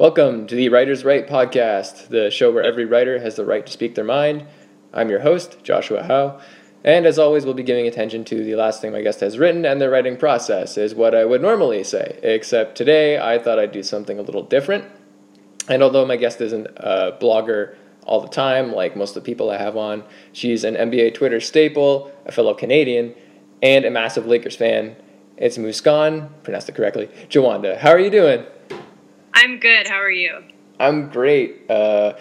Welcome to the Writer's Right podcast, the show where every writer has the right to speak their mind. I'm your host, Joshua Howe, and as always, we'll be giving attention to the last thing my guest has written and their writing process, is what I would normally say, except today I thought I'd do something a little different. And although my guest isn't a blogger all the time, like most of the people I have on, she's an NBA Twitter staple, a fellow Canadian, and a massive Lakers fan. It's Muskan, pronounced it correctly, Jawanda. How are you doing? I'm good. How are you? I'm great. Uh,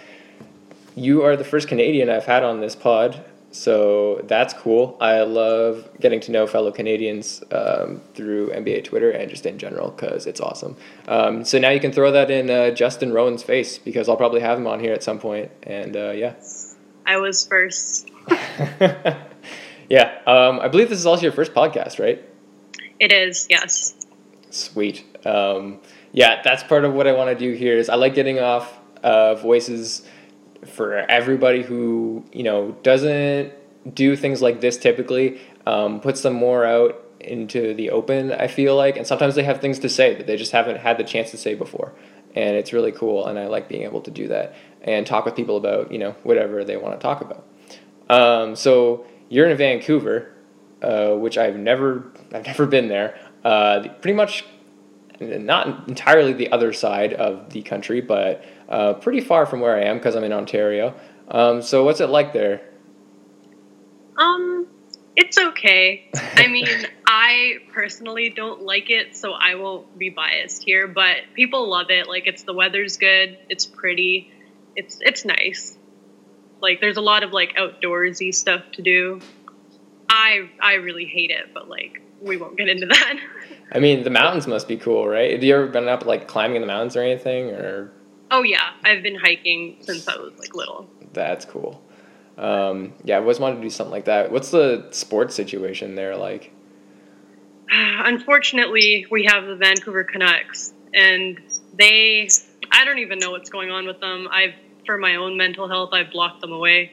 you are the first Canadian I've had on this pod, so that's cool. I love getting to know fellow Canadians um, through NBA Twitter and just in general because it's awesome. Um, so now you can throw that in uh, Justin Rowan's face because I'll probably have him on here at some point, and uh, yeah. I was first. yeah, um, I believe this is also your first podcast, right? It is, yes. Sweet. Um, yeah, that's part of what I want to do here. Is I like getting off uh, voices for everybody who you know doesn't do things like this typically. Um, puts them more out into the open. I feel like, and sometimes they have things to say that they just haven't had the chance to say before, and it's really cool. And I like being able to do that and talk with people about you know whatever they want to talk about. Um, so you're in Vancouver, uh, which I've never I've never been there. Uh, pretty much not entirely the other side of the country, but uh, pretty far from where I am because I'm in Ontario. Um, so what's it like there? Um, it's okay. I mean, I personally don't like it, so I won't be biased here. But people love it. Like, it's the weather's good. It's pretty. It's it's nice. Like, there's a lot of like outdoorsy stuff to do. I I really hate it, but like we won't get into that. I mean, the mountains must be cool, right? Have you ever been up like climbing in the mountains or anything, or? Oh yeah, I've been hiking since I was like little. That's cool. Um, yeah, I always wanted to do something like that. What's the sports situation there like? Unfortunately, we have the Vancouver Canucks, and they. I don't even know what's going on with them. I've, for my own mental health, I've blocked them away.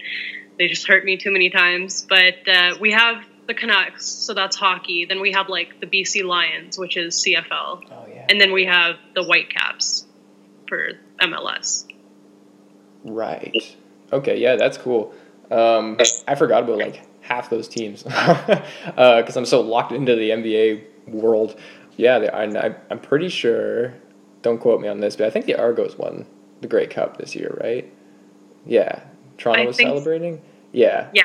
They just hurt me too many times. But uh, we have the Canucks, so that's hockey. Then we have like the BC Lions, which is CFL. Oh, yeah. And then we have the Whitecaps for MLS. Right. Okay, yeah, that's cool. Um, I forgot about like half those teams because uh, I'm so locked into the NBA world. Yeah, they, I, I'm pretty sure. Don't quote me on this, but I think the Argos won the Grey Cup this year, right? Yeah, Toronto I was celebrating. Yeah. Yeah.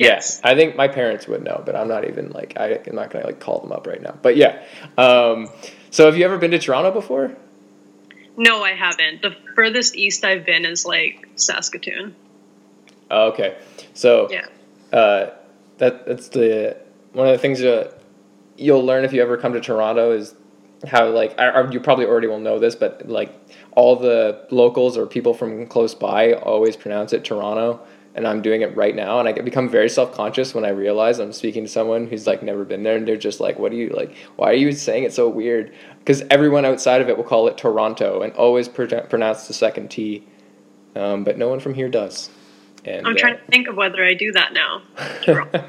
Yes. I think my parents would know, but I'm not even like I, am not gonna like call them up right now. But yeah. Um, so have you ever been to Toronto before? No, I haven't. The furthest east I've been is like Saskatoon. Oh, okay. So yeah. Uh, that that's the one of the things that you'll learn if you ever come to Toronto is how like I, you probably already will know this, but like all the locals or people from close by always pronounce it Toronto and I'm doing it right now and I become very self-conscious when I realize I'm speaking to someone who's like never been there and they're just like what are you like why are you saying it so weird? Because everyone outside of it will call it Toronto and always pr- pronounce the second T um, but no one from here does. And I'm trying uh, to think of whether I do that now.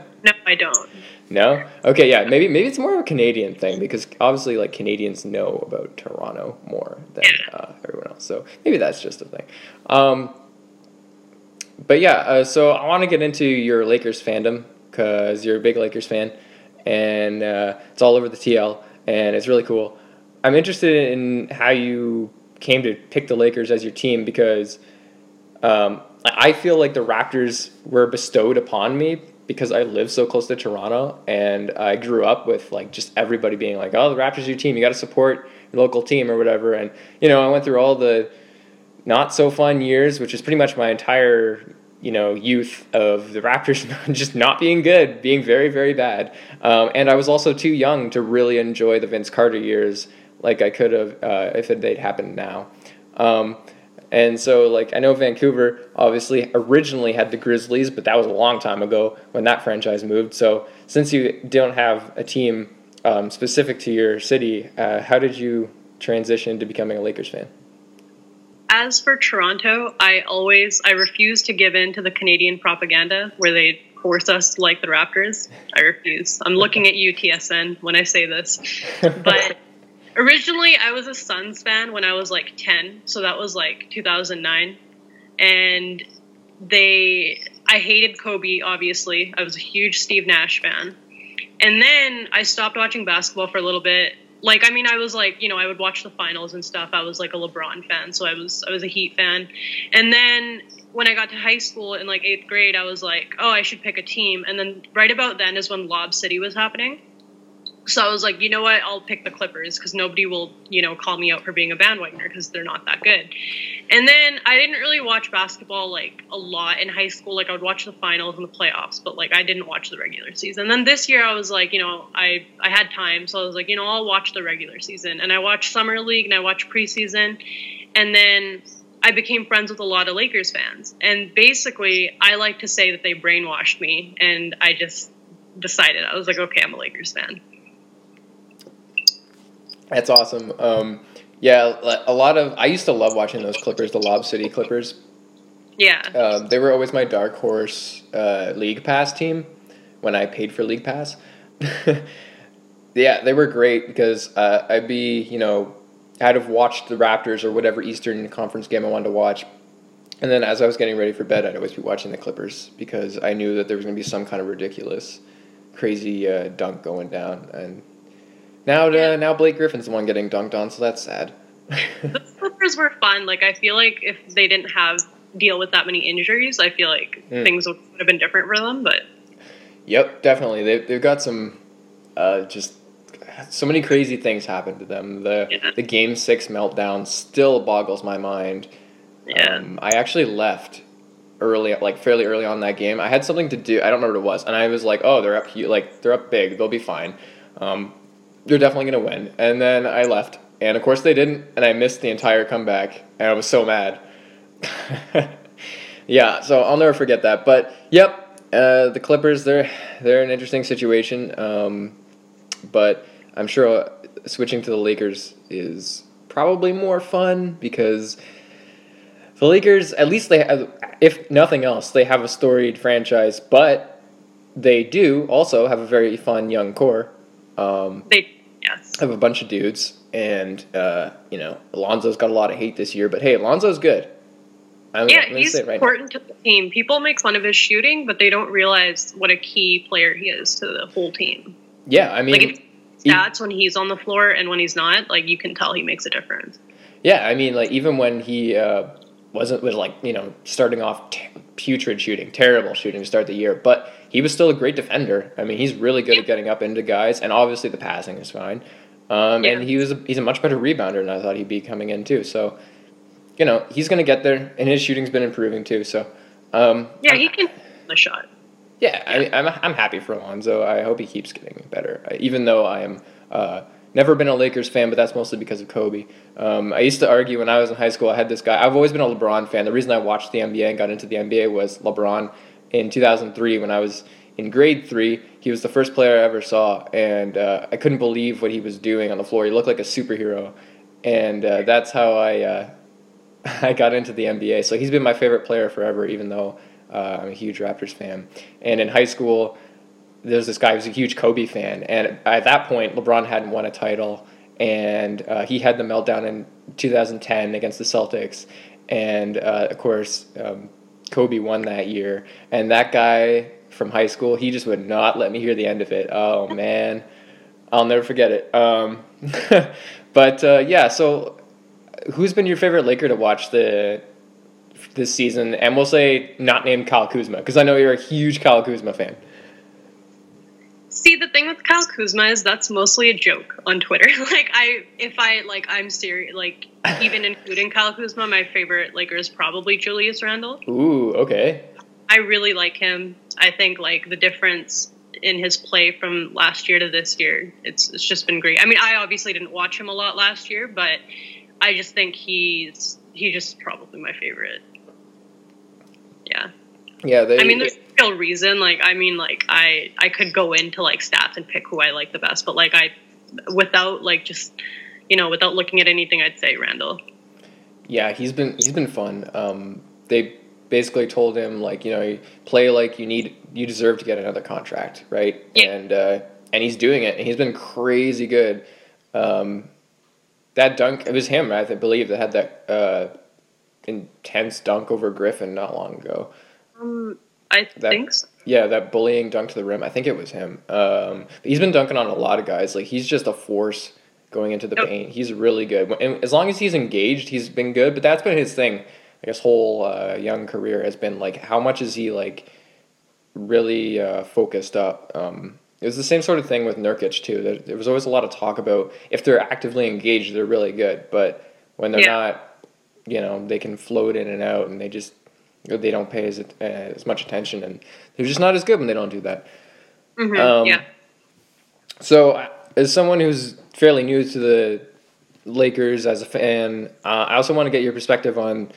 No I don't. No? Okay yeah maybe maybe it's more of a Canadian thing because obviously like Canadians know about Toronto more than uh, everyone else so maybe that's just a thing. Um, but yeah, uh, so I want to get into your Lakers fandom because you're a big Lakers fan, and uh, it's all over the TL, and it's really cool. I'm interested in how you came to pick the Lakers as your team because um, I feel like the Raptors were bestowed upon me because I live so close to Toronto and I grew up with like just everybody being like, "Oh, the Raptors are your team. You got to support your local team or whatever." And you know, I went through all the not so fun years, which is pretty much my entire you know youth of the Raptors just not being good, being very very bad. Um, and I was also too young to really enjoy the Vince Carter years like I could have uh, if they'd happened now. Um, and so, like, I know Vancouver obviously originally had the Grizzlies, but that was a long time ago when that franchise moved. So, since you don't have a team um, specific to your city, uh, how did you transition to becoming a Lakers fan? As for Toronto, I always I refuse to give in to the Canadian propaganda where they force us like the Raptors. I refuse. I'm looking at you, TSN, when I say this. But Originally, I was a Suns fan when I was like 10, so that was like 2009. And they, I hated Kobe, obviously. I was a huge Steve Nash fan. And then I stopped watching basketball for a little bit. Like, I mean, I was like, you know, I would watch the finals and stuff. I was like a LeBron fan, so I was, I was a Heat fan. And then when I got to high school in like eighth grade, I was like, oh, I should pick a team. And then right about then is when Lob City was happening. So I was like, you know what? I'll pick the Clippers because nobody will, you know, call me out for being a bandwagoner because they're not that good. And then I didn't really watch basketball like a lot in high school. Like I would watch the finals and the playoffs, but like I didn't watch the regular season. And then this year I was like, you know, I I had time, so I was like, you know, I'll watch the regular season. And I watched summer league and I watched preseason, and then I became friends with a lot of Lakers fans. And basically, I like to say that they brainwashed me, and I just decided I was like, okay, I'm a Lakers fan. That's awesome. Um, yeah, a lot of I used to love watching those Clippers, the Lob City Clippers. Yeah. Uh, they were always my dark horse uh, league pass team when I paid for league pass. yeah, they were great because uh, I'd be you know I'd have watched the Raptors or whatever Eastern Conference game I wanted to watch. And then as I was getting ready for bed, I'd always be watching the Clippers because I knew that there was going to be some kind of ridiculous, crazy uh, dunk going down. And now, uh, now Blake Griffin's the one getting dunked on, so that's sad. the Clippers were fun. Like I feel like if they didn't have deal with that many injuries, I feel like mm. things would have been different for them. But yep, definitely they they've got some uh, just so many crazy things happened to them. The yeah. the game six meltdown still boggles my mind. Yeah. Um, I actually left early, like fairly early on that game. I had something to do. I don't remember what it was, and I was like, "Oh, they're up, like they're up big. They'll be fine. Um, they're definitely gonna win." And then I left, and of course they didn't, and I missed the entire comeback, and I was so mad. yeah, so I'll never forget that. But yep, uh, the Clippers, they're they're an interesting situation. Um, but I'm sure uh, switching to the Lakers is probably more fun because the Lakers, at least they have, if nothing else, they have a storied franchise, but they do also have a very fun young core. Um, they yes have a bunch of dudes, and uh, you know Lonzo's got a lot of hate this year, but hey, Lonzo's good. I'm, yeah, I'm he's right important now. to the team. People make fun of his shooting, but they don't realize what a key player he is to the whole team. Yeah, I mean. Like stats when he's on the floor and when he's not, like you can tell he makes a difference. Yeah, I mean, like even when he uh, wasn't was like you know starting off t- putrid shooting, terrible shooting to start the year, but he was still a great defender. I mean, he's really good yeah. at getting up into guys, and obviously the passing is fine. Um, yeah. And he was a, he's a much better rebounder than I thought he'd be coming in too. So, you know, he's going to get there, and his shooting's been improving too. So, um, yeah, he can the shot. Yeah, I mean, I'm, I'm happy for Lonzo. I hope he keeps getting better. Even though I am uh, never been a Lakers fan, but that's mostly because of Kobe. Um, I used to argue when I was in high school. I had this guy. I've always been a LeBron fan. The reason I watched the NBA and got into the NBA was LeBron. In 2003, when I was in grade three, he was the first player I ever saw, and uh, I couldn't believe what he was doing on the floor. He looked like a superhero, and uh, that's how I uh, I got into the NBA. So he's been my favorite player forever, even though uh, I'm a huge Raptors fan. And in high school, there's this guy who's a huge Kobe fan, and at that point, LeBron hadn't won a title, and uh, he had the meltdown in 2010 against the Celtics, and uh, of course, um, Kobe won that year, and that guy from high school, he just would not let me hear the end of it. Oh man, I'll never forget it. Um, but uh, yeah, so who's been your favorite Laker to watch the this season, and we'll say not named Kyle Kuzma, because I know you're a huge Kyle Kuzma fan. See, the thing with Kyle Kuzma is that's mostly a joke on Twitter. like, I, if I, like, I'm serious, like, even including Kyle Kuzma, my favorite Laker is probably Julius Randle. Ooh, okay. I really like him. I think, like, the difference in his play from last year to this year, it's, it's just been great. I mean, I obviously didn't watch him a lot last year, but I just think he's, he's just probably my favorite yeah. Yeah, they, I mean, there's no real reason. Like, I mean, like, I I could go into like stats and pick who I like the best, but like, I without like just you know without looking at anything, I'd say Randle. Yeah, he's been he's been fun. Um, they basically told him like you know play like you need you deserve to get another contract, right? Yeah. And uh, and he's doing it, and he's been crazy good. Um, that dunk. It was him, I believe, that had that uh, intense dunk over Griffin not long ago. Um, I That- think so. Yeah, that bullying dunk to the rim. I think it was him. Um, he's been dunking on a lot of guys. Like he's just a force going into the Yep. paint. He's really good. And as long as he's engaged, he's been good. But that's been his thing. I guess whole uh, young career has been like how much is he like really uh, focused up. Um, it was the same sort of thing with Nurkic too. There, there was always a lot of talk about if they're actively engaged, they're really good. But when they're Yeah. not, you know, they can float in and out, and they just they don't pay as uh, as much attention, and they're just not as good when they don't do that. Mhm, Um, yeah. So, uh, as someone who's fairly new to the Lakers as a fan, uh, I also want to get your perspective on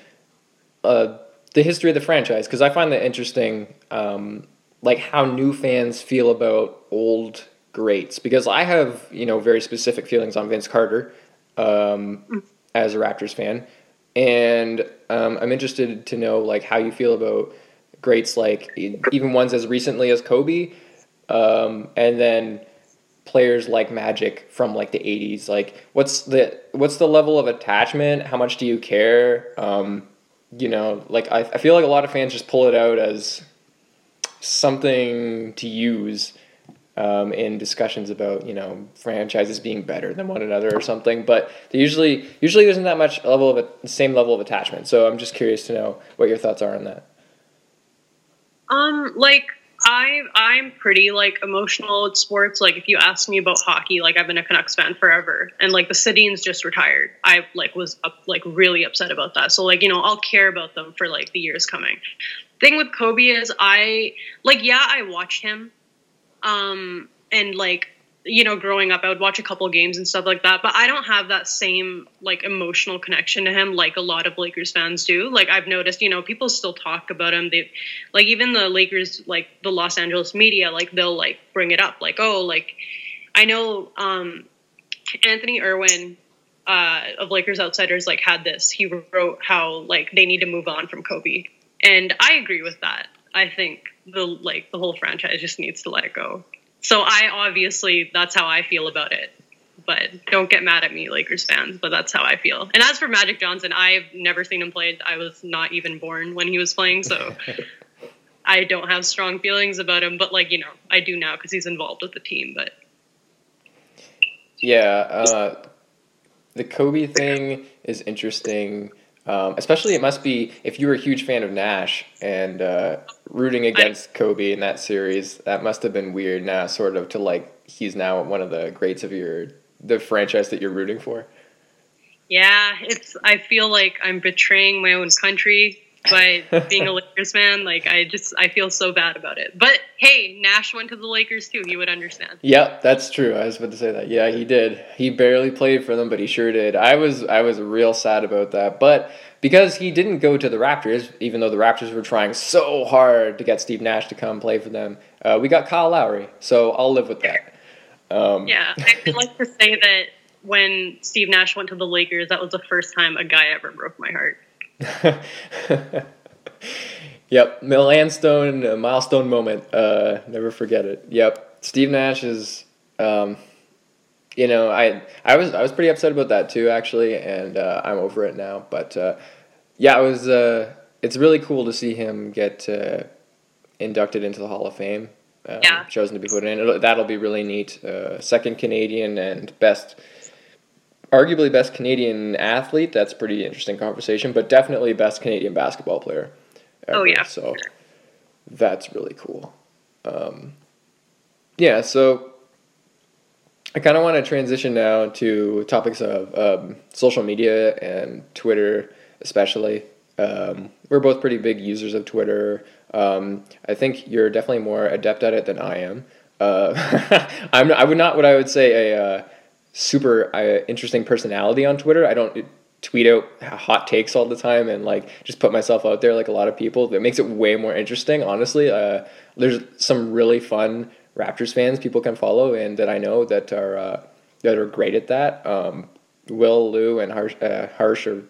uh, the history of the franchise because I find that interesting, um, like how new fans feel about old greats. Because I have you know very specific feelings on Vince Carter um, as a Raptors fan, and um, I'm interested to know like how you feel about greats like even ones as recently as Kobe, um, and then players like Magic from like the 80s like what's the what's the level of attachment? How much do you care? Um, you know like I, I feel like a lot of fans just pull it out as something to use um, in discussions about you know franchises being better than one another or something but usually usually there isn't that much level of a, same level of attachment so i'm just curious to know what your thoughts are on that Um, like I I'm pretty like emotional at sports. Like if you ask me about hockey, like I've been a Canucks fan forever, and like the Sedins just retired. I like was up, like really upset about that. So like you know I'll care about them for like the years coming. Thing with Kobe is I like yeah I watched him, um and like you know growing up I would watch a couple games and stuff like that, but I don't have that same like emotional connection to him like a lot of Lakers fans do. Like I've noticed you know people still talk about him. They like even the Lakers, like the Los Angeles media, like they'll like bring it up, like oh, like I know um, Anthony Irwin uh, of Lakers Outsiders like had this. He wrote how like they need to move on from Kobe, and I agree with that. I think the like the whole franchise just needs to let it go. So I obviously that's how I feel about it. But don't get mad at me, Lakers fans. But that's how I feel. And as for Magic Johnson, I've never seen him play. I was not even born when he was playing, so I don't have strong feelings about him, but like you know, I do now because he's involved with the team. But Yeah, uh, the Kobe thing is interesting. Um, especially, it must be if you were a huge fan of Nash and uh, rooting against Kobe in that series. That must have been weird. Now, sort of to like he's now one of the greats of your the franchise that you're rooting for. yeah, it's I feel like I'm betraying my own country by being a Lakers fan. Like I just I feel so bad about it. But hey, Nash went to the Lakers too. He would understand. Yep, that's true. I was about to say that. Yeah, he did. He barely played for them, but he sure did. I was I was real sad about that. But because he didn't go to the Raptors, even though the Raptors were trying so hard to get Steve Nash to come play for them, uh, we got Kyle Lowry. So I'll live with that. Um, Yeah, I'd like to say that when Steve Nash went to the Lakers, that was the first time a guy ever broke my heart. yep, milestone milestone moment. Uh, never forget it. Yep, Steve Nash is. Um, you know, I I was I was pretty upset about that too, actually, and uh, I'm over it now. But uh, yeah, it was. Uh, it's really cool to see him get uh, inducted into the Hall of Fame. Um, Yeah. Chosen to be put in. It'll, that'll be really neat. Uh, second Canadian and best arguably best Canadian athlete. That's a pretty interesting conversation, but definitely best Canadian basketball player. Oh, yeah. So that's really cool. Um, yeah, so I kind of want to transition now to topics of um, social media and Twitter, especially. Um, we're both pretty big users of Twitter. Um, I think you're definitely more adept at it than I am. Uh, I'm I would not what I would say a uh, super uh, interesting personality on Twitter. I don't tweet out hot takes all the time and like just put myself out there like a lot of people. That makes it way more interesting. Honestly, uh, there's some really fun Raptors fans people can follow and that I know that are uh, that are great at that. Um, Will, Lou, and Harsh, uh, Harsh are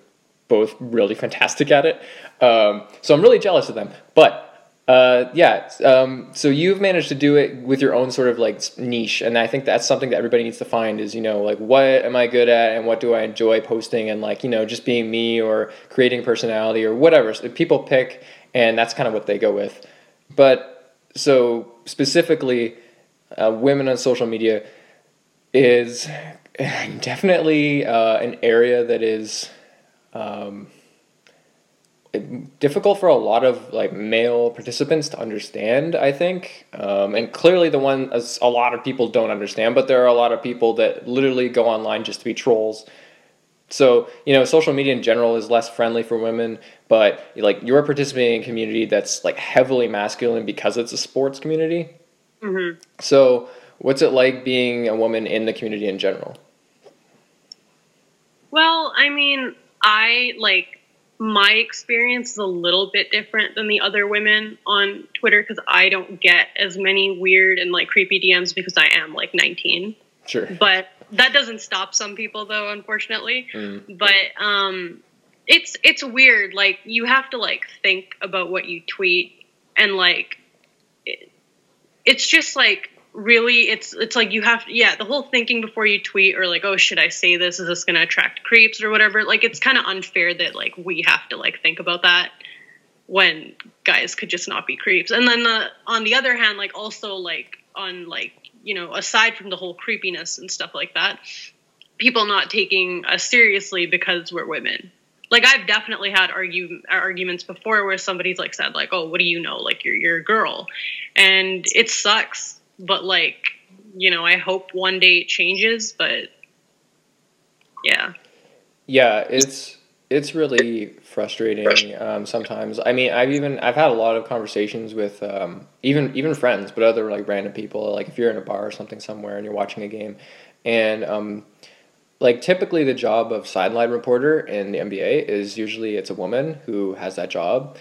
both really fantastic at it. Um, so I'm really jealous of them. But Uh, yeah. Um, so you've managed to do it with your own sort of like niche, and I think that's something that everybody needs to find is you know like what am I good at and what do I enjoy posting and like you know just being me or creating personality or whatever. So people pick, and that's kind of what they go with. But so specifically, uh, women on social media is definitely uh, an area that is. Um, difficult for a lot of like male participants to understand i think. Um, and clearly the one a lot of people don't understand but there are a lot of people that literally go online just to be trolls. So you know social media in general is less friendly for women but like you're participating in a community that's like heavily masculine because it's a sports community. Mm-hmm. so what's it like being a woman in the community in general? Well i mean i like my experience is a little bit different than the other women on Twitter because I don't get as many weird and like creepy DMs because I am like 19. Sure. But that doesn't stop some people though, unfortunately. Mm. But um, it's it's weird. Like you have to like think about what you tweet and like it, it's just like really it's it's like you have yeah the whole thinking before you tweet or like oh should i say this? Is this going to attract creeps or whatever? Like it's kind of unfair that like we have to like think about that when guys could just not be creeps. And then the, on the other hand like also like on like you know aside from the whole creepiness and stuff like that people not taking us seriously because we're women. Like I've definitely had argue arguments before where somebody's like said like, "Oh, what do you know? Like you're you're a girl," and it sucks but like you know i hope one day it changes but yeah. Yeah it's it's really frustrating um, sometimes. I mean i've even i've had a lot of conversations with um, even even friends but other like random people like if you're in a bar or something somewhere and you're watching a game. And um, like typically the job of sideline reporter in the nba is usually it's a woman who has that job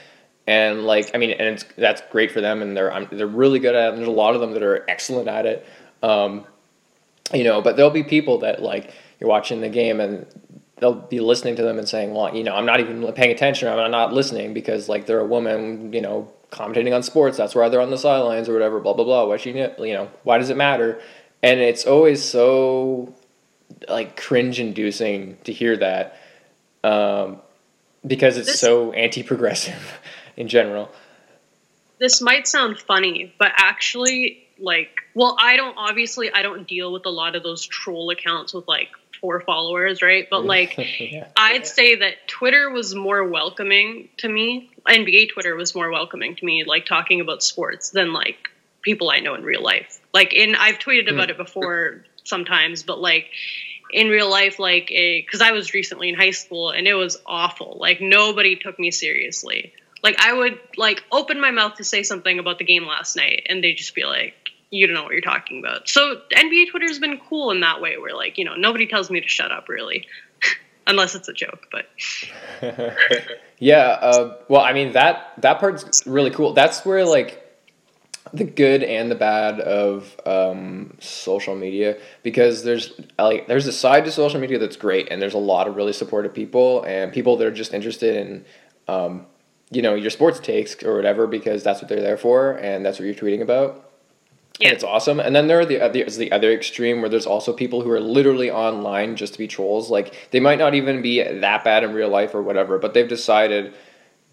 and like I mean, and it's that's great for them, and they're I'm, they're really good at it. And there's a lot of them that are excellent at it, um, you know. But there'll be people that like you're watching the game and they'll be listening to them and saying, well, you know, I'm not even paying attention. I'm not listening because like they're a woman, you know, commentating on sports. That's why they're on the sidelines or whatever. Blah blah blah. Why she, you know, why does it matter? And it's always so like cringe inducing to hear that um, because it's this- so anti progressive. in general. This might sound funny, but actually, like, well, I don't obviously I don't deal with a lot of those troll accounts with like four followers, right? But like, yeah. I'd say that Twitter was more welcoming to me. NBA Twitter was more welcoming to me, like talking about sports than like people I know in real life. Like, in I've tweeted about mm. it before sometimes, but like in real life like a because i was recently in high school and it was awful like nobody took me seriously like I would like open my mouth to say something about the game last night, and they'd just be like, "You don't know what you're talking about." So NBA Twitter's been cool in that way, where like you know nobody tells me to shut up really, unless it's a joke. But yeah, uh, well, I mean that that part's really cool. That's where like the good and the bad of um, social media because there's like there's a side to social media that's great and there's a lot of really supportive people and people that are just interested in um, you know your sports takes or whatever because that's what they're there for and that's what you're tweeting about. Yeah. And it's awesome. And then there are the there's the other extreme where there's also people who are literally online just to be trolls. Like they might not even be that bad in real life or whatever, but they've decided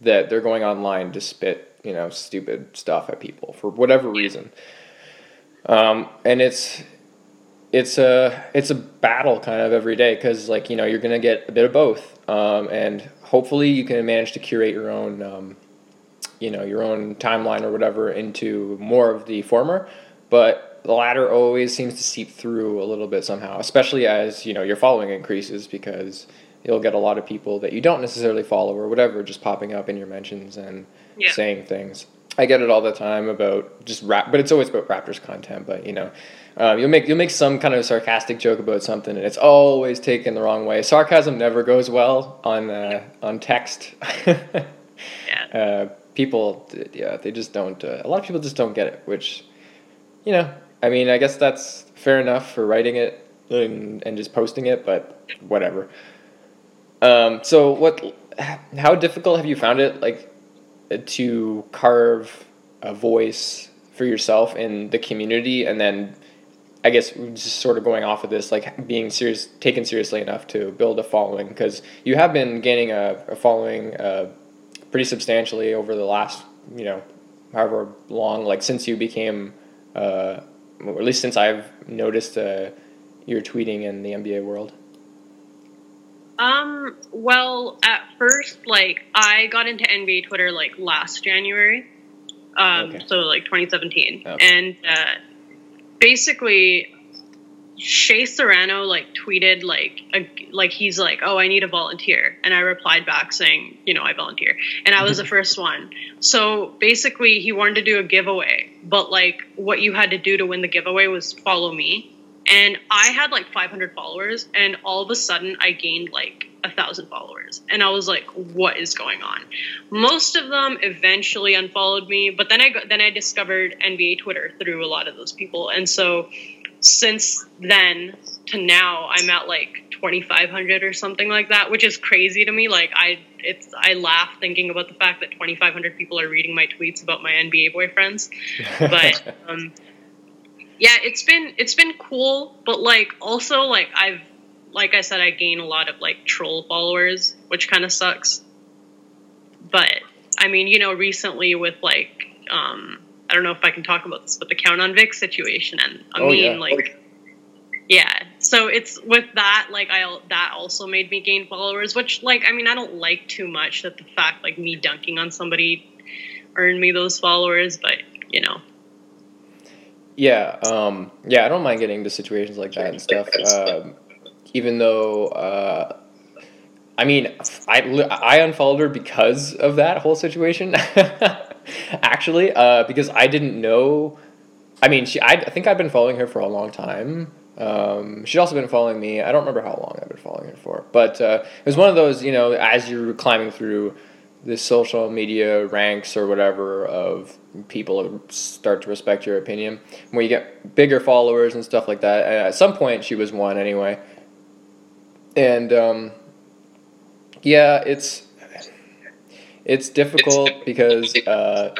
that they're going online to spit, you know, stupid stuff at people for whatever reason. Um, and it's it's a it's a battle kind of every day because like you know you're gonna get a bit of both, um, and hopefully you can manage to curate your own um, you know your own timeline or whatever into more of the former but the latter always seems to seep through a little bit somehow especially as you know your following increases because you'll get a lot of people that you don't necessarily follow or whatever just popping up in your mentions and yeah. saying things i get it all the time about just rap but it's always about raptors content but you know um, you'll make you'll make some kind of sarcastic joke about something, and it's always taken the wrong way. Sarcasm never goes well on uh, on text. yeah. Uh, people, yeah, they just don't. Uh, a lot of people just don't get it, which, you know, I mean, I guess that's fair enough for writing it and, and just posting it, but whatever. Um, so what? How difficult have you found it, like, to carve a voice for yourself in the community, and then I guess just sort of going off of this, like being serious, taken seriously enough to build a following, because you have been gaining a, a following uh, pretty substantially over the last, you know, however long, like since you became, uh, or at least since I've noticed uh, your tweeting in the NBA world. Um, well, at first, like, I got into NBA Twitter, like, last January. Um, okay. so, like, 2017. Okay. And, uh, basically, Shea Serrano, like, tweeted, like, a, like, he's like, oh, I need a volunteer. And I replied back saying, you know, I volunteer. And I was the first one. So, basically, he wanted to do a giveaway. But, like, what you had to do to win the giveaway was follow me and I had like 500 followers, and all of a sudden I gained like a thousand followers, and I was like, "What is going on?" Most of them eventually unfollowed me, but then I got, then I discovered NBA Twitter through a lot of those people, and so since then to now, I'm at like 2,500 or something like that, which is crazy to me. Like I, it's I laugh thinking about the fact that 2,500 people are reading my tweets about my NBA boyfriends, but. um, yeah, it's been it's been cool, but like also like I've like I said, I gain a lot of like troll followers, which kind of sucks. But I mean, you know, recently with like um I don't know if I can talk about this, but the Count on Vic situation, and I oh, mean, yeah. like, yeah. So it's with that, like, I that also made me gain followers, which, like, I mean, I don't like too much that the fact like me dunking on somebody earned me those followers, but you know, yeah, um, yeah, I don't mind getting into situations like that and stuff. Um, even though, uh, I mean, I, I unfollowed her because of that whole situation. Actually, uh, because I didn't know. I mean, she. I, I think I've been following her for a long time. Um, she'd also been following me. I don't remember how long I've been following her for, but uh, it was one of those. You know, as you're climbing through the social media ranks or whatever of people start to respect your opinion. When you get bigger followers and stuff like that, at some point she was one anyway. And um, yeah, it's it's difficult because uh,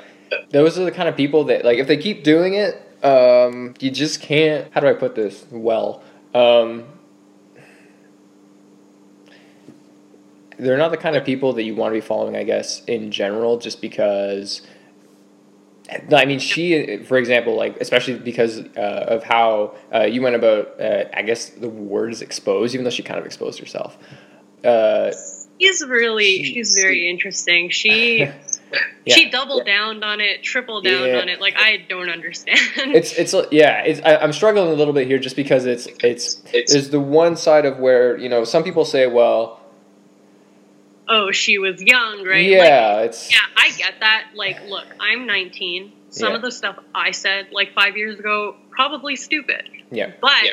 those are the kind of people that like if they keep doing it, um, you just can't. How do I put this well? Um, they're not the kind of people that you want to be following, I guess, in general, just because. I mean, she, for example, like especially because uh, of how uh, you went about, uh, I guess the word is exposed, even though she kind of exposed herself. Uh, she's really, she, she's very interesting. She, yeah. she doubled yeah. down on it, tripled down yeah. on it. Like I don't understand. It's it's yeah. It's I, am struggling a little bit here just because it's it's, it's there's the one side of where you know some people say, well oh, she was young, right? Yeah, like, it's yeah, I get that. Like, look, I'm 19. Some yeah. of the stuff I said like five years ago probably stupid. Yeah, but yeah.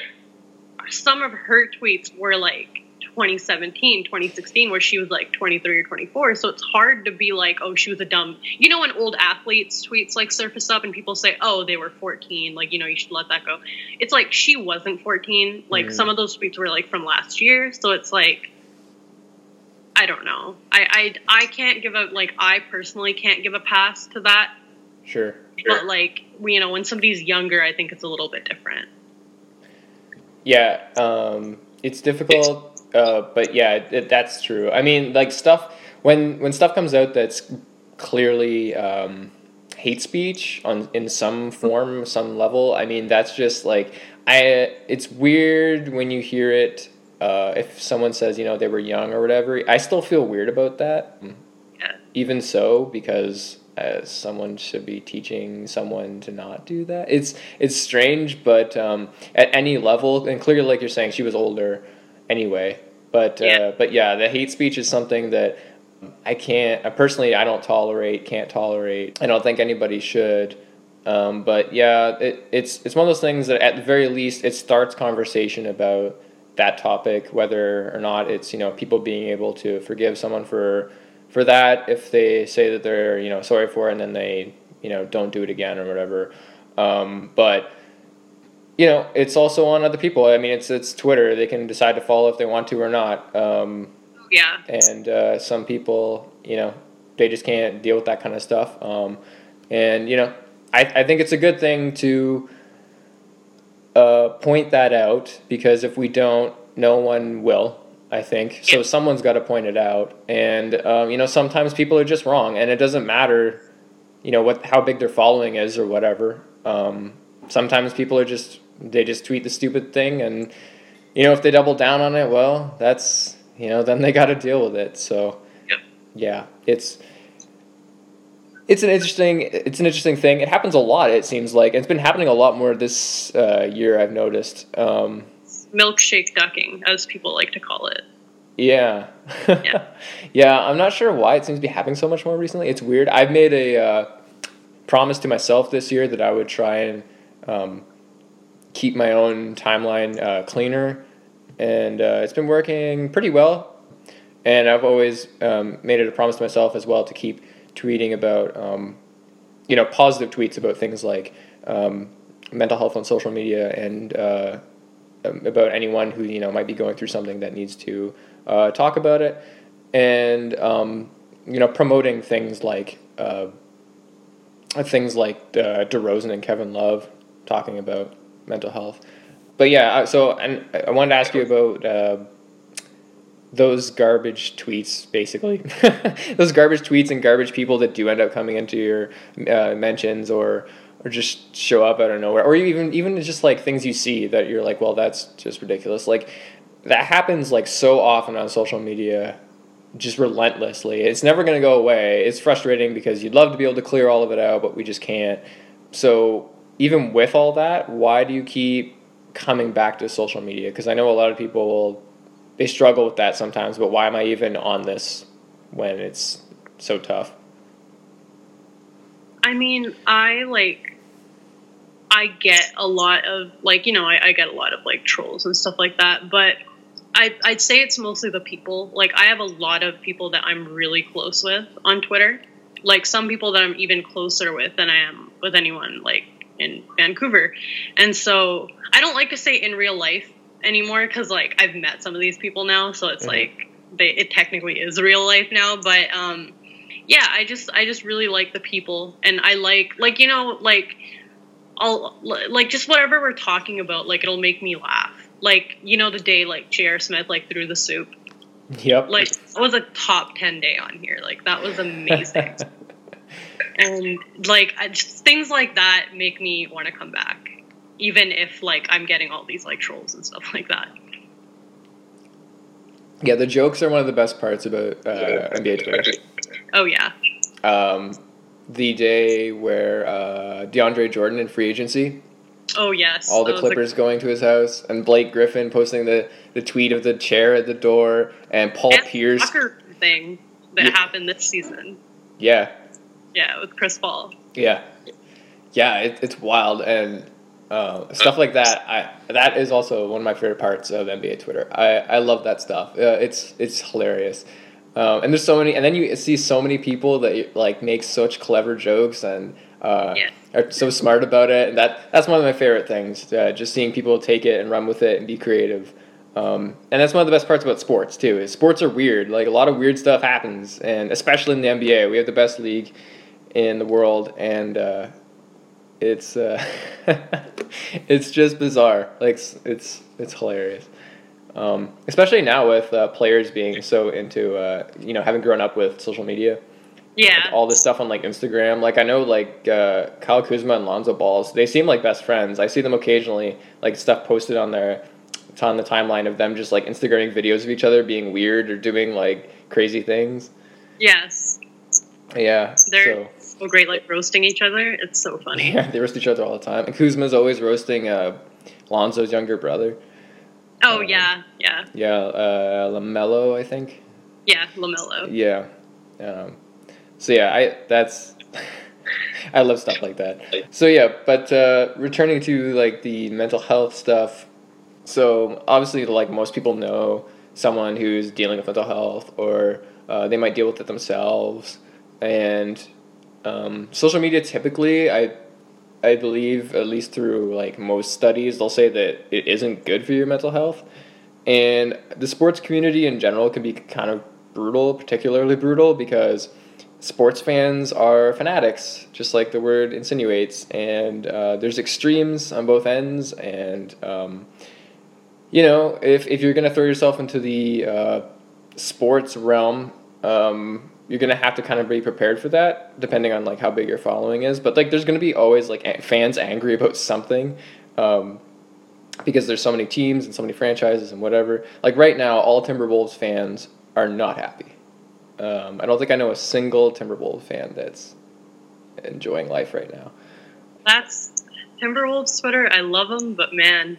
some of her tweets were like 2017, 2016, where she was like 23 or 24. So it's hard to be like, oh, she was a dumb. You know, when old athletes' tweets like surface up and people say, oh, they were 14, like, you know, you should let that go. It's like she wasn't 14. Like, mm. some of those tweets were like from last year. So it's like, I don't know. I, I I can't give a like I personally can't give a pass to that. Sure. But like you know, when somebody's younger, I think it's a little bit different. Yeah, um, it's difficult, uh, but yeah, it, that's true. I mean, like stuff when when stuff comes out that's clearly um, hate speech on in some form, some level. I mean, that's just like I. It's weird when you hear it uh, if someone says you know they were young or whatever, I still feel weird about that. Yeah. Even so, because uh, someone should be teaching someone to not do that. It's it's strange, but um, at any level, and clearly, like you're saying, she was older anyway. But uh, yeah. Uh, but yeah, the hate speech is something that I can't. I personally, I don't tolerate. Can't tolerate. I don't think anybody should. Um, but yeah, it, it's it's one of those things that at the very least it starts conversation about that topic, whether or not it's you know people being able to forgive someone for for that if they say that they're you know sorry for it and then they you know don't do it again or whatever. Um, but you know it's also on other people. I mean it's it's Twitter. They can decide to follow if they want to or not. Um, yeah. And uh, some people you know they just can't deal with that kind of stuff. Um, and you know, I I think it's a good thing to uh, point that out because if we don't, no one will. I think so. Someone's got to point it out, and um, you know, sometimes people are just wrong, and it doesn't matter, you know, what how big their following is or whatever. Um, sometimes people are just they just tweet the stupid thing, and you know, if they double down on it, well, that's you know, then they got to deal with it. So, yeah, it's it's an interesting it's an interesting thing. It happens a lot. It seems like it's been happening a lot more this uh, year. I've noticed. Um, Milkshake ducking, as people like to call it. yeah, Yeah. yeah. I'm not sure why it seems to be happening so much more recently. It's weird. I've made a uh, promise to myself this year that I would try and um, keep my own timeline uh, cleaner, and uh, it's been working pretty well. And I've always um, made it a promise to myself as well to keep tweeting about, um, you know, positive tweets about things like um, mental health on social media and uh, um, about anyone who you know might be going through something that needs to uh, talk about it, and um, you know, promoting things like uh, things like uh, DeRozan and Kevin Love talking about mental health. But yeah, so and I wanted to ask you about uh, those garbage tweets, basically. those garbage tweets and garbage people that do end up coming into your uh, mentions or or just show up out of nowhere, or even even just like things you see that you're like, well, that's just ridiculous. Like that happens like so often on social media just relentlessly. It's never going to go away. It's frustrating because you'd love to be able to clear all of it out, but we just can't. So, even with all that, why do you keep coming back to social media? Because I know a lot of people will, they struggle with that sometimes, but why am I even on this when it's so tough? I mean, I like, I get a lot of like, you know, I, I get a lot of like trolls and stuff like that, but I, I'd say it's mostly the people. Like, I have a lot of people that I'm really close with on Twitter. Like, some people that I'm even closer with than I am with anyone like in Vancouver. And so I don't like to say in real life anymore because like I've met some of these people now, so it's Mhm. like they it technically is real life now. But um, yeah, I just I just really like the people, and I like like you know like I'll like just whatever we're talking about, like it'll make me laugh. Like you know the day like J.R. Smith like threw the soup, Yep. like it was a top ten day on here. Like that was amazing, and like I, just things like that make me want to come back, even if like I'm getting all these like trolls and stuff like that. yeah, the jokes are one of the best parts about uh, NBA Twitter. Oh yeah, Um, the day where uh, DeAndre Jordan in free agency oh yes, all the That was a- Clippers going to his house, and Blake Griffin posting the, the tweet of the chair at the door, and Paul and Pierce. soccer thing that Yeah. happened this season. Yeah, Yeah, with Chris Paul. yeah, yeah. It, it's wild, and uh, stuff like that. I that is also one of my favorite parts of NBA Twitter. I, I love that stuff. Uh, it's it's hilarious. Um, and there's so many, and then you see so many people that like make such clever jokes and uh, Yeah. are so smart about it, and that that's one of my favorite things. Uh, just seeing people take it and run with it and be creative. Um, and that's one of the best parts about sports too. Is sports are weird. Like a lot of weird stuff happens, and especially in the NBA, we have the best league in the world, and uh, it's uh, it's just bizarre. Like it's it's, it's hilarious. Um, especially now with uh, players being so into uh, you know having grown up with social media Yeah. like, all this stuff on like Instagram. Like I know like uh, Kyle Kuzma and Lonzo Balls, they seem like best friends. I see them occasionally, like stuff posted on their on the timeline of them just like Instagramming videos of each other being weird or doing like crazy things. yes. Yeah. They're- so So great, like roasting each other. It's so funny. yeah, they roast each other all the time. And Kuzma's always roasting uh, Lonzo's younger brother. Oh Um, yeah, yeah, Yeah, uh, LaMelo, I think. yeah. LaMelo. Yeah. Um, so yeah, I that's I love stuff like that. So yeah, but uh, returning to like the mental health stuff. So obviously, like most people know someone who's dealing with mental health, or uh, they might deal with it themselves, and um, social media typically, I I believe at least through like most studies, they'll say that it isn't good for your mental health, and the sports community in general can be kind of brutal, particularly brutal because sports fans are fanatics, just like the word insinuates, and uh, there's extremes on both ends. And um, you know, if if you're gonna throw yourself into the uh, sports realm, um, you're gonna have to kind of be prepared for that, depending on like how big your following is. But like, there's gonna be always like fans angry about something. Um, because there's so many teams and so many franchises and whatever. Like right now, all Timberwolves fans are not happy. Um, I don't think I know a single Timberwolves fan that's enjoying life right now. That's Timberwolves Twitter. I love them, but man,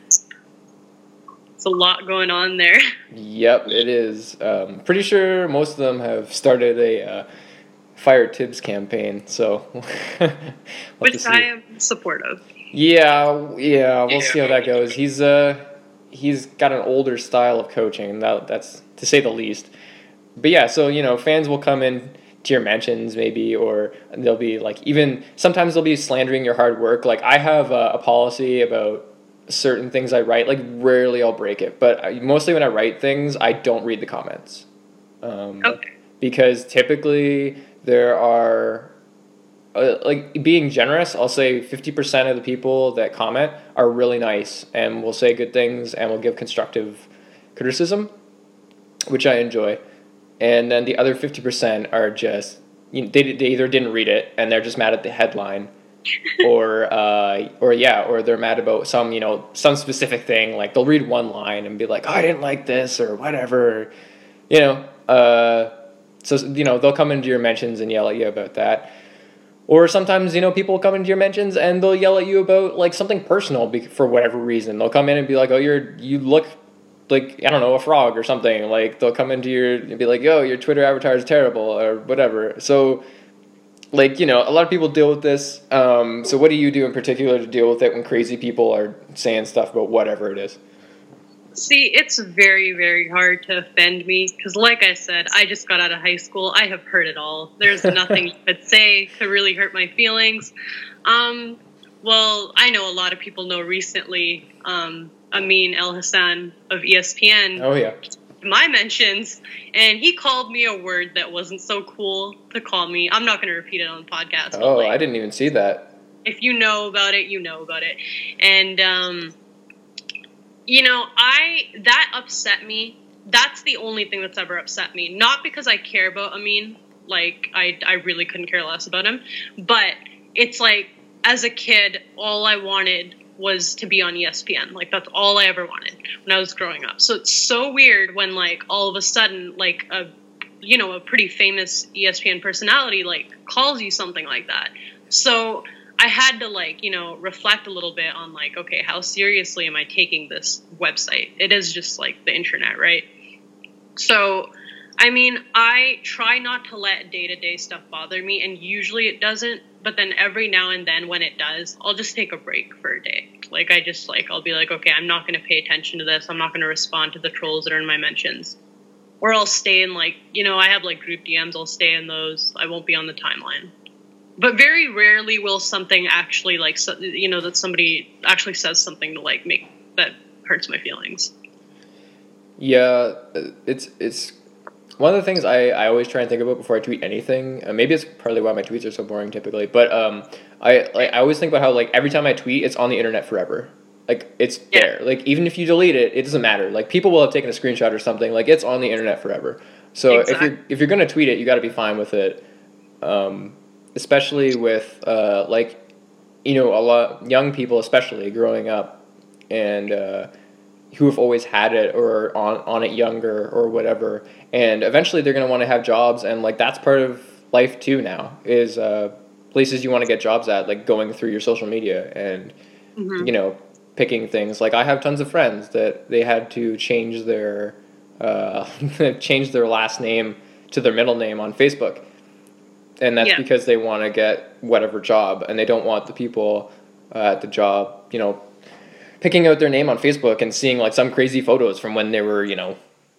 it's a lot going on there. Yep, it is. Um, pretty sure most of them have started a uh, fire Thibs campaign. So, which I am supportive. Yeah, yeah, we'll yeah. see how that goes. He's uh, he's got an older style of coaching. That that's to say the least. But yeah, so you know, fans will come in to your mentions maybe, or they'll be like even sometimes they'll be slandering your hard work. Like I have a, a policy about certain things I write. Like rarely I'll break it, but I, mostly when I write things, I don't read the comments. Um, okay. Because typically there are uh, like being generous, I'll say 50% of the people that comment are really nice and will say good things and will give constructive criticism, which I enjoy. And then the other 50% are just, you know, they, they either didn't read it and they're just mad at the headline or uh, or yeah, or they're mad about some you know some specific thing. Like they'll read one line and be like, oh, "I didn't like this" or whatever, you know. Uh, so you know they'll come into your mentions and yell at you about that. Or sometimes, you know, people come into your mentions and they'll yell at you about like something personal for whatever reason. They'll come in and be like, "Oh, you're you look like I don't know a frog or something." Like they'll come into your and be like, "Yo, your Twitter avatar is terrible" or whatever. So, like you know, a lot of people deal with this. Um, so, what do you do in particular to deal with it when crazy people are saying stuff about whatever it is? See, it's very, very hard to offend me because, like I said, I just got out of high school. I have heard it all. There's nothing you could say to really hurt my feelings. Um, well, I know a lot of people know recently um, Amin Elhassan of ESPN. Oh, yeah. My mentions, and he called me a word that wasn't so cool to call me. I'm not going to repeat it on the podcast. Oh, like, I didn't even see that. If you know about it, you know about it. And, um, you know, I that upset me. That's the only thing that's ever upset me. Not because I care about Amin, like I I really couldn't care less about him, but it's like as a kid, all I wanted was to be on ESPN. Like that's all I ever wanted when I was growing up. So it's so weird when like all of a sudden like a you know, a pretty famous ESPN personality like calls you something like that. So I had to like, you know, reflect a little bit on like, okay, how seriously am I taking this website? It is just like the internet, right? So, I mean, I try not to let day to day stuff bother me, and usually it doesn't. But then every now and then, when it does, I'll just take a break for a day. Like, I just like, I'll be like, okay, I'm not going to pay attention to this. I'm not going to respond to the trolls that are in my mentions. Or I'll stay in like, you know, I have like group DMs, I'll stay in those. I won't be on the timeline but very rarely will something actually like you know that somebody actually says something to like make that hurts my feelings yeah it's it's one of the things I, I always try and think about before I tweet anything. Uh, maybe it's partly why my tweets are so boring typically, but um, I like I always think about how like every time I tweet, it's on the internet forever. Like it's yeah. there. Like even if you delete it, it doesn't matter. Like people will have taken a screenshot or something. Like it's on the internet forever. So exactly. if you're if you're gonna tweet it, you got to be fine with it. Um, especially with uh, like you know a lot young people especially growing up and uh, who have always had it or on on it younger or whatever and eventually they're going to want to have jobs and like that's part of life too now is uh, places you want to get jobs at like going through your social media and mm-hmm. you know picking things like i have tons of friends that they had to change their uh, change their last name to their middle name on facebook and that's yeah. because they want to get whatever job and they don't want the people uh, at the job you know picking out their name on facebook and seeing like some crazy photos from when they were you know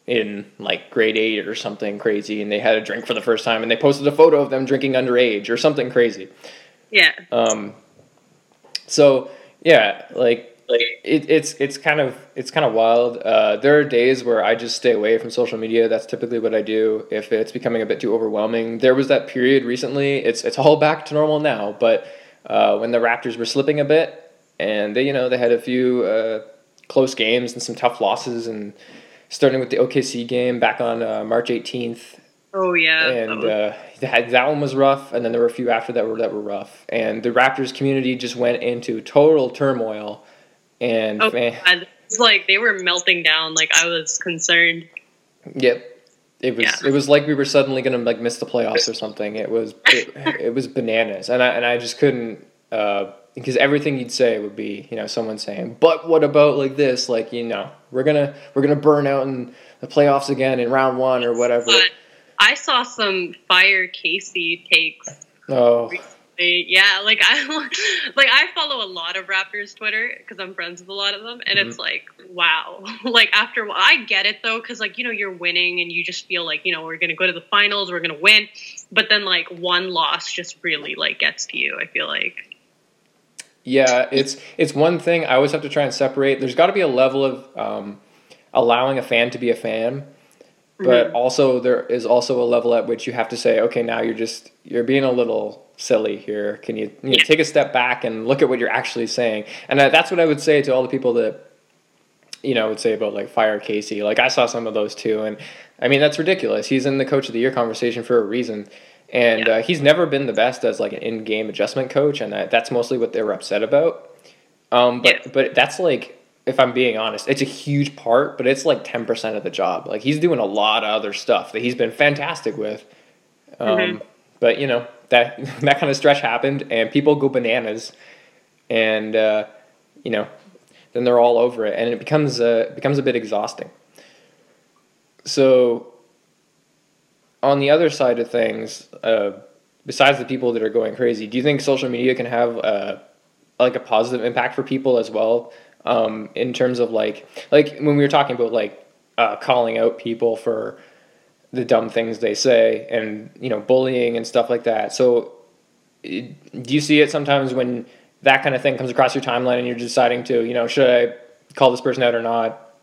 in like grade 8 or something crazy and they had a drink for the first time and they posted a photo of them drinking underage or something crazy yeah um so yeah like like it, it's it's kind of it's kind of wild. Uh, there are days where I just stay away from social media. That's typically what I do if it's becoming a bit too overwhelming. There was that period recently. It's it's all back to normal now, but uh, when the Raptors were slipping a bit, and they you know they had a few uh, close games and some tough losses, and starting with the OKC game back on uh, March eighteenth. Oh yeah, and uh, that that one was rough, and then there were a few after that were that were rough, and the Raptors community just went into total turmoil, and oh, fan- it's like they were melting down. Like I was concerned. Yep, it was yeah. it was like we were suddenly gonna like miss the playoffs or something. It was it, it was bananas, and I and I just couldn't. Uh, because everything you'd say would be you know someone saying but what about like this? Like you know we're gonna we're gonna burn out in the playoffs again in round one or whatever. But i saw some fire casey takes oh. yeah like i like i follow a lot of raptors twitter because i'm friends with a lot of them and mm-hmm. it's like wow. Like after i get it though because like you know you're winning and you just feel like you know we're gonna go to the finals we're gonna win but then like one loss just really like gets to you i feel like yeah, it's it's one thing I always have to try and separate. There's got to be a level of um, allowing a fan to be a fan, but mm-hmm. also there is also a level at which you have to say, okay, now you're just you're being a little silly here. Can you, you know, take a step back and look at what you're actually saying? And that's what I would say to all the people that you know would say about like fire Casey. Like I saw some of those too, and I mean that's ridiculous. He's in the coach of the year conversation for a reason and yeah. uh, he's never been the best as like an in-game adjustment coach, and that, that's mostly what they were upset about. Um, but yeah. but that's like, if I'm being honest, it's a huge part, but it's like ten percent of the job. Like he's doing a lot of other stuff that he's been fantastic with. Um, mm-hmm. But you know that that kind of stretch happened, and people go bananas, and uh, you know, then they're all over it, and it becomes uh, becomes a bit exhausting. So on the other side of things, uh, besides the people that are going crazy, do you think social media can have uh, like a positive impact for people as well? Um, in terms of like like when we were talking about like uh, calling out people for the dumb things they say and you know bullying and stuff like that. So do you see it sometimes when that kind of thing comes across your timeline and you're deciding to you know should I call this person out or not?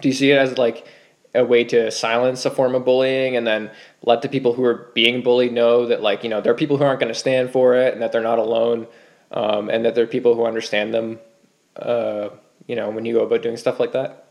Do you see it as like a way to silence a form of bullying and then let the people who are being bullied know that like you know there are people who aren't going to stand for it and that they're not alone um, and that there are people who understand them uh, you know when you go about doing stuff like that?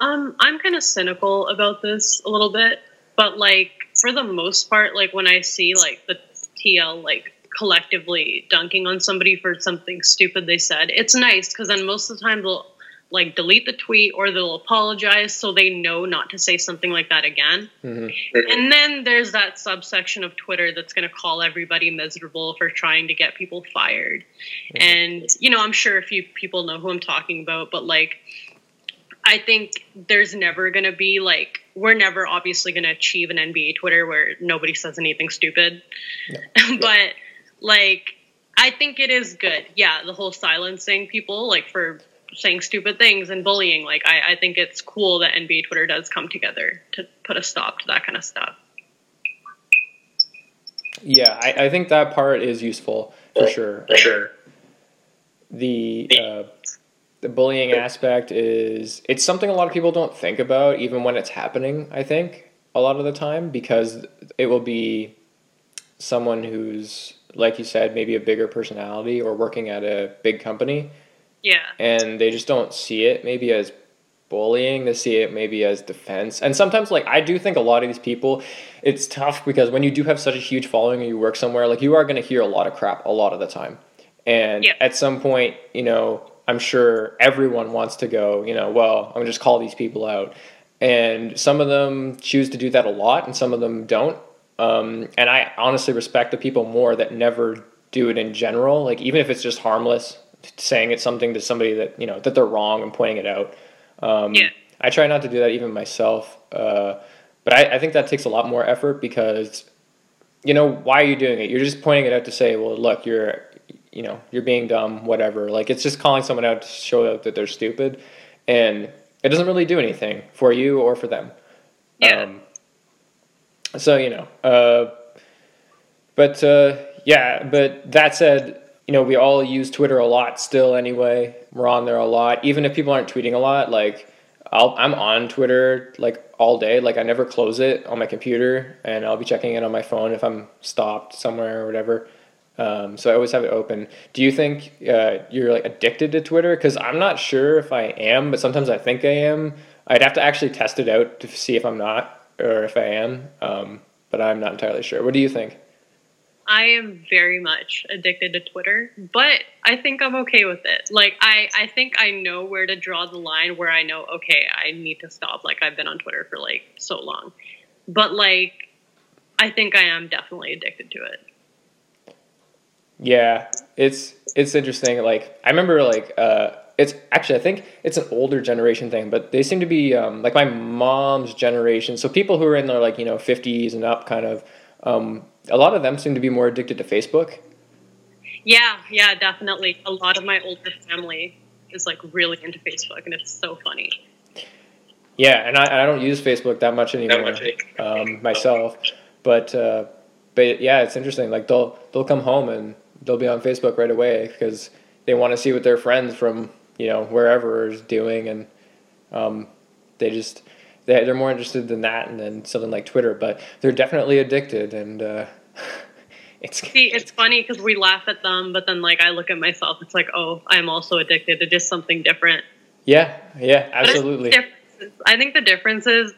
Um, i'm kind of cynical about this a little bit but like for the most part like when i see like the tl like collectively dunking on somebody for something stupid they said it's nice because then most of the time they'll like delete the tweet or they'll apologize so they know not to say something like that again. Mm-hmm. And then there's that subsection of Twitter that's going to call everybody miserable for trying to get people fired. Mm-hmm. And, you know, I'm sure a few people know who I'm talking about, but like, I think there's never going to be like, we're never obviously going to achieve an NBA Twitter where nobody says anything stupid. but like, I think it is good. Yeah, the whole silencing people, like for saying stupid things and bullying. Like I, I think it's cool that NBA Twitter does come together to put a stop to that kind of stuff. Yeah, I, I think that part is useful for sure. For sure. The uh, the bullying aspect is it's something a lot of people don't think about even when it's happening. I think a lot of the time because it will be someone who's like you said maybe a bigger personality or working at a big company yeah. And they just don't see it maybe as bullying, they see it maybe as defense. And sometimes like I do think a lot of these people it's tough because when you do have such a huge following and you work somewhere, like you are gonna hear a lot of crap a lot of the time. And yeah. at some point, you know, I'm sure everyone wants to go, you know, well, I'm gonna just call these people out. And some of them choose to do that a lot and some of them don't. Um, and I honestly respect the people more that never do it in general. Like even if it's just harmless, saying it's something to somebody that you know that they're wrong and pointing it out. Um, yeah. I try not to do that even myself, uh, but I, I think that takes a lot more effort because you know why are you doing it? You're just pointing it out to say, well, look, you're you know you're being dumb, whatever. Like it's just calling someone out to show out that they're stupid, and it doesn't really do anything for you or for them. Yeah. Um, so you know, uh, but uh, yeah, but that said, you know, we all use Twitter a lot still anyway. We're on there a lot. Even if people aren't tweeting a lot, like I'll, I'm on Twitter like all day. Like I never close it on my computer and I'll be checking it on my phone if I'm stopped somewhere or whatever. Um, so I always have it open. Do you think uh, you're like addicted to Twitter? Because I'm not sure if I am, but sometimes I think I am. I'd have to actually test it out to see if I'm not or if I am. Um, but I'm not entirely sure. What do you think? I am very much addicted to Twitter, but I think I'm okay with it. Like I, I think I know where to draw the line where I know, okay, I need to stop. Like I've been on Twitter for like so long. But like I think I am definitely addicted to it. Yeah, it's it's interesting. Like I remember, like uh, it's actually I think it's an older generation thing, but they seem to be um, like my mom's generation. So people who are in their like you know fifties and up, kind of. Um, a lot of them seem to be more addicted to Facebook. Yeah, yeah, definitely. A lot of my older family is like really into Facebook, and it's so funny. Yeah, and I, I don't use Facebook that much anymore um, myself, but uh, but yeah, it's interesting. Like they'll they'll come home and they'll be on Facebook right away because they want to see what their friends from you know wherever is doing, and um, they just they they're more interested than that and then something like Twitter. But they're definitely addicted, and uh, it's see it's funny because we laugh at them, but then like I look at myself, it's like oh I'm also addicted to just something different. Yeah, yeah, absolutely. I think the difference is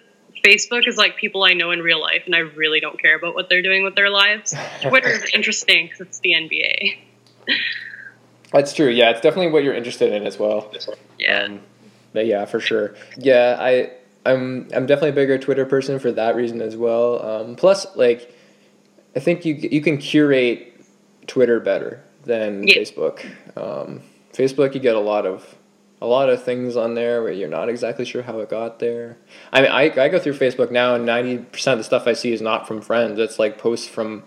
Facebook is like people I know in real life, and I really don't care about what they're doing with their lives. Twitter is interesting because it's the NBA. That's true. Yeah, it's definitely what you're interested in as well. Yeah. Um, but yeah, for sure. Yeah, I I'm I'm definitely a bigger Twitter person for that reason as well. Um, plus, like, I think you you can curate Twitter better than yeah. Facebook. Um, Facebook, you get a lot of a lot of things on there where you're not exactly sure how it got there. I mean, I, I go through Facebook now, and 90% of the stuff I see is not from friends. It's like posts from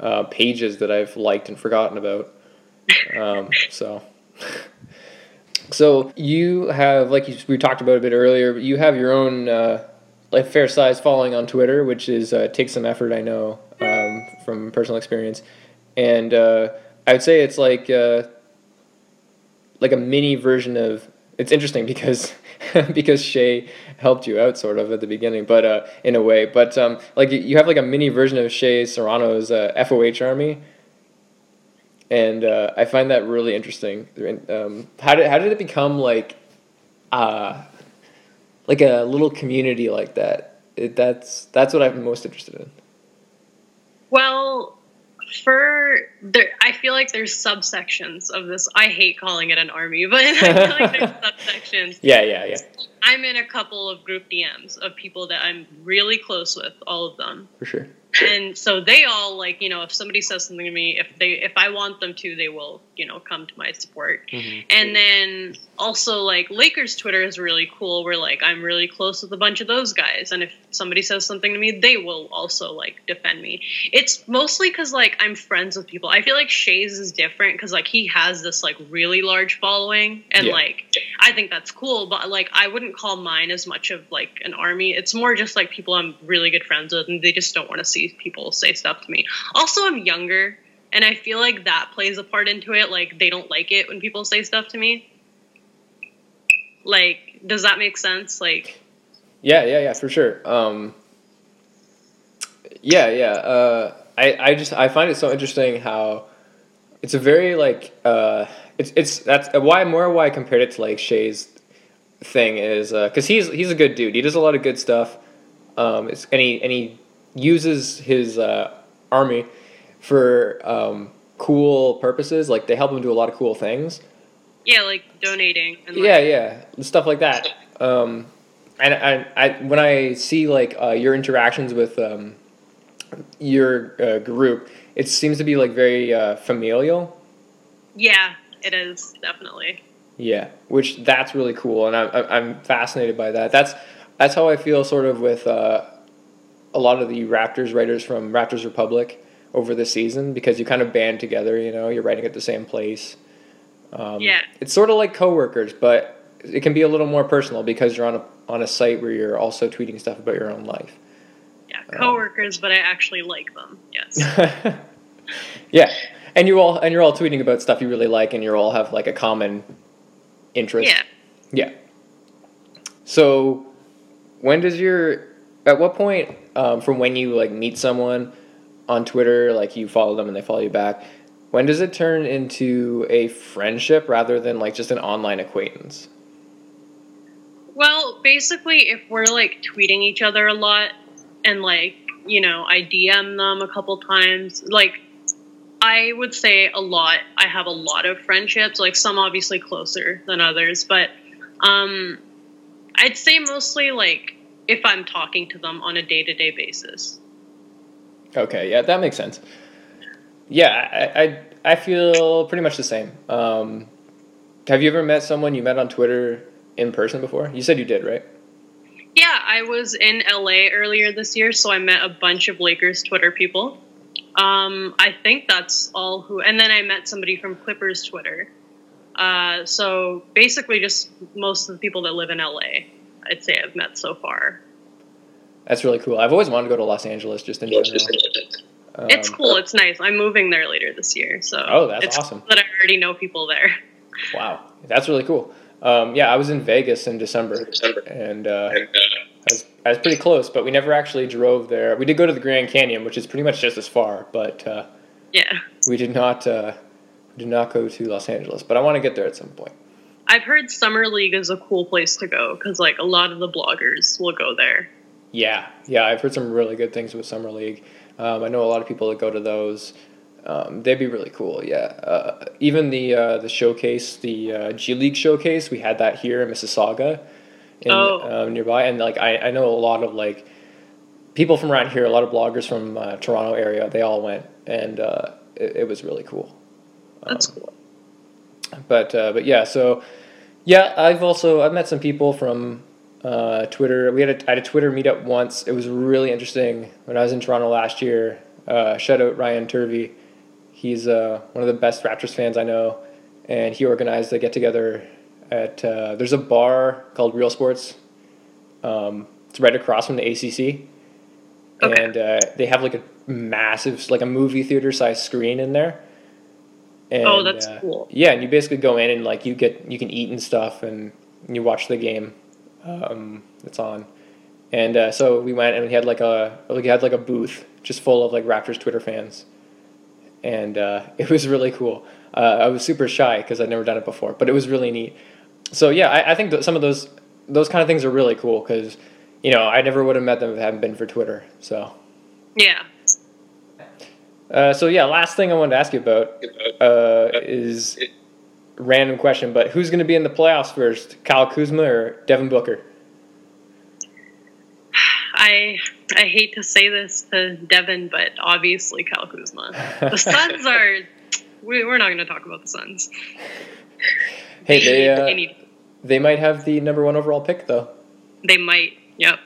uh, pages that I've liked and forgotten about. Um, so. so you have, like you, we talked about a bit earlier, you have your own uh, like fair size following on Twitter, which is uh, takes some effort, I know, from personal experience. And uh, I would say it's like uh, like a mini version of it's interesting because because Shea helped you out sort of at the beginning, but uh, in a way, but um, like you have like a mini version of Shea Serrano's uh, FOH army, and uh, I find that really interesting. Um, how did how did it become like, uh, like a little community like that? It, that's that's what I'm most interested in. Well, for there, I feel like there's subsections of this. I hate calling it an army, but I feel like there's subsections. Yeah, yeah, yeah. I'm in a couple of group DMs of people that I'm really close with, all of them. For sure and so they all like you know if somebody says something to me if they if i want them to they will you know come to my support. Mm-hmm. and then also like lakers twitter is really cool where like i'm really close with a bunch of those guys. And if somebody says something to me they will also like defend me. It's mostly because like i'm friends with people. I feel like shea's is different because like he has this like really large following. And yeah. like i think that's cool. But like i wouldn't call mine as much of like an army. It's more just like people i'm really good friends with and they just don't want to see people say stuff to me. Also, I'm younger, and I feel like that plays a part into it. Like, they don't like it when people say stuff to me. Like, does that make sense? Like, yeah, yeah, yeah, for sure. Um, yeah, yeah. Uh, I, I just I find it so interesting how it's a very like uh, it's it's that's why more why I compared it to like Shea's thing is because uh, he's he's a good dude. He does a lot of good stuff. Um, it's and he and he uses his uh, army for um, cool purposes. Like they help them do a lot of cool things. Yeah, like donating. And, like, yeah, yeah, stuff like that. Um, and I, I, when I see like uh, your interactions with um, your uh, group, it seems to be like very uh, familial. Yeah, it is definitely. Yeah, which that's really cool, and I'm I'm fascinated by that. That's that's how I feel sort of with uh, a lot of the Raptors writers from Raptors Republic over the season because you kind of band together. You know, you're writing at the same place. Um, yeah, it's sort of like coworkers, but it can be a little more personal because you're on a on a site where you're also tweeting stuff about your own life. Yeah, um, coworkers, um, but I actually like them. Yes. yeah, and you all and you're all tweeting about stuff you really like, and you all have like a common interest. Yeah. Yeah. So, when does your at what point um, from when you like meet someone on Twitter, like you follow them and they follow you back, when does it turn into a friendship rather than like just an online acquaintance? Well, basically, if we're like tweeting each other a lot and like, you know, I DM them a couple times, like, I would say a lot. I have a lot of friendships, like some obviously closer than others, but um, I'd say mostly like if I'm talking to them on a day to day basis. Okay, yeah, that makes sense. Yeah, I, I, I feel pretty much the same. Um, have you ever met someone you met on Twitter in person before? You said you did, right? Yeah, I was in LA earlier this year, so I met a bunch of Lakers Twitter people. Um, I think that's all who, and then I met somebody from Clippers Twitter. Uh, so basically, just most of the people that live in LA, I'd say I've met so far. That's really cool. I've always wanted to go to Los Angeles just in general. Um, it's cool. It's nice. I'm moving there later this year, so Oh, that's it's awesome. cool that I already know people there. Wow, that's really cool. Um, yeah, I was in Vegas in December, December. and uh, uh, I, was, I was pretty close, but we never actually drove there. We did go to the Grand Canyon, which is pretty much just as far, but uh, Yeah, we did not uh, we did not go to Los Angeles. But I want to get there at some point. I've heard Summer League is a cool place to go because like a lot of the bloggers will go there. Yeah, yeah, I've heard some really good things with Summer League. Um, I know a lot of people that go to those. Um, they'd be really cool. Yeah, uh, even the uh, the showcase, the uh, G League showcase, we had that here in Mississauga, in, Oh. um, nearby, and like I, I know a lot of like people from around here, a lot of bloggers from uh, Toronto area. They all went, and uh, it, it was really cool. That's Um, cool. but uh, but yeah, so yeah, I've also I've met some people from uh, Twitter. We had a, I had a Twitter meetup once. It was really interesting when I was in Toronto last year. Uh, shout out Ryan Turvey. He's uh, one of the best Raptors fans I know, and he organized a get together at uh, there's a bar called Real Sports. Um, it's right across from the ACC, Okay. and uh, they have like a massive like a movie theater size screen in there. And, Oh, that's uh, cool. Yeah, and you basically go in and like you get you can eat and stuff, and you watch the game um, that's on. And uh, so we went and we had like a we had like a booth just full of like Raptors Twitter fans, and uh, it was really cool. Uh, I was super shy because I'd never done it before, but it was really neat. So yeah, I, I think that some of those those kind of things are really cool because you know I never would have met them if it hadn't been for Twitter. So Yeah. uh, so yeah, last thing I wanted to ask you about uh, is random question, but who's going to be in the playoffs first, Kyle Kuzma or Devin Booker? I I hate to say this to Devin, but obviously Kyle Kuzma. The Suns are. We, we're not going to talk about the Suns. Hey, they uh, they need. they might have the number one overall pick though, They might. Yep.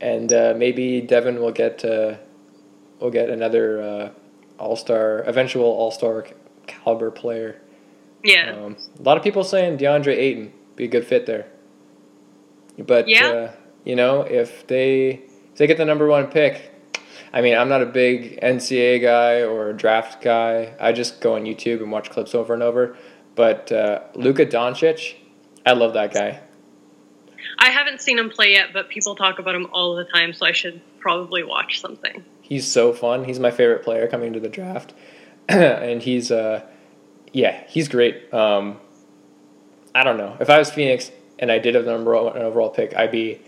and uh, maybe Devin will get uh, will get another uh, All Star, eventual All Star caliber player. Yeah. Um, a lot of people saying DeAndre Ayton be a good fit there, but Yeah. uh, you know if they if they get the number one pick. I mean, I'm not a big NCAA guy or draft guy. I just go on YouTube and watch clips over and over. But uh, Luka Doncic, I love that guy. I haven't seen him play yet, but people talk about him all the time, so I should probably watch something. He's so fun. He's my favorite player coming to the draft, and he's uh, yeah, he's great. Um, I don't know if I was Phoenix and I did have the number one overall pick, I'd be,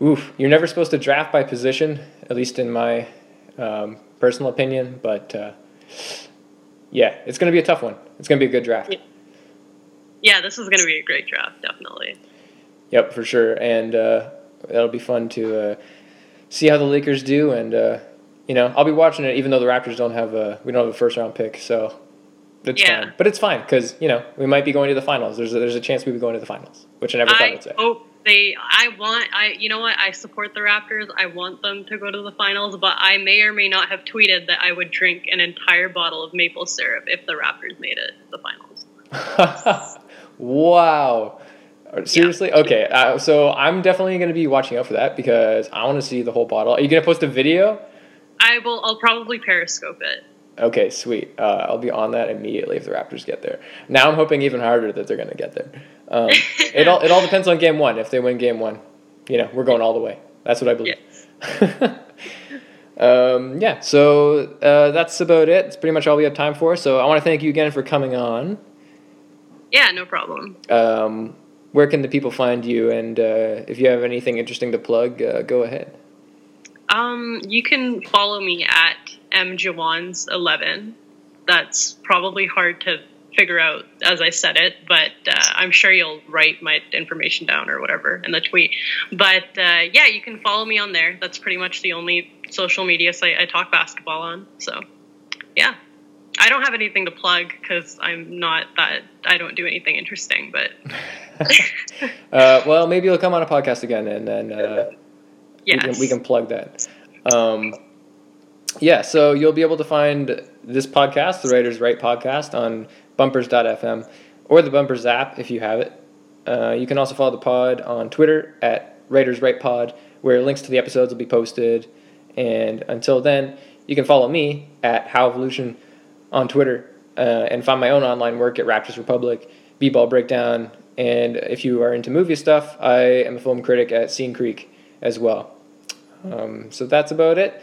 oof. You're never supposed to draft by position, at least in my um, personal opinion. But uh, yeah, it's gonna be a tough one. It's gonna be a good draft. Yeah. Yeah, this is going to be a great draft, definitely. Yep, for sure, and uh, that'll be fun to uh, see how the Lakers do. And uh, you know, I'll be watching it, even though the Raptors don't have a we don't have a first round pick, so it's Yeah. fine. But it's fine because you know we might be going to the finals. There's a, there's a chance we would be going to the finals, which I never thought I I'd say. hope they. I want. I. You know what? I support the Raptors. I want them to go to the finals, but I may or may not have tweeted that I would drink an entire bottle of maple syrup if the Raptors made it to the finals. wow. Seriously? Okay. Uh, so I'm definitely going to be watching out for that because I want to see the whole bottle. Are you going to post a video? I will. I'll probably periscope it. Okay, sweet. Uh, I'll be on that immediately if the Raptors get there. Now I'm hoping even harder that they're going to get there. Um, it all it all depends on game one. If they win game one, you know we're going all the way. That's what I believe. Yes. um, yeah. So uh, that's about it. It's pretty much all we have time for. So I want to thank you again for coming on. Yeah, no problem. Um, where can the people find you? And uh, if you have anything interesting to plug, uh, go ahead. Um, you can follow me at mjawans11. That's probably hard to figure out as I said it, but uh, I'm sure you'll write my information down or whatever in the tweet. But uh, yeah, you can follow me on there. That's pretty much the only social media site I talk basketball on. So yeah. I don't have anything to plug because I'm not that. I don't do anything interesting. But uh, well, maybe you'll come on a podcast again, and then uh, yes. we, can, we can plug that. Um, yeah, so you'll be able to find this podcast, the Writers Right podcast, on bumpers.fm or the Bumpers app if you have it. Uh, you can also follow the pod on Twitter at Writers Right Pod, where links to the episodes will be posted. And until then, you can follow me at How Evolution on Twitter uh, and find my own online work at Raptors Republic, B-Ball Breakdown, and if you are into movie stuff, I am a film critic at Scene Creek as well. Um, so that's about it.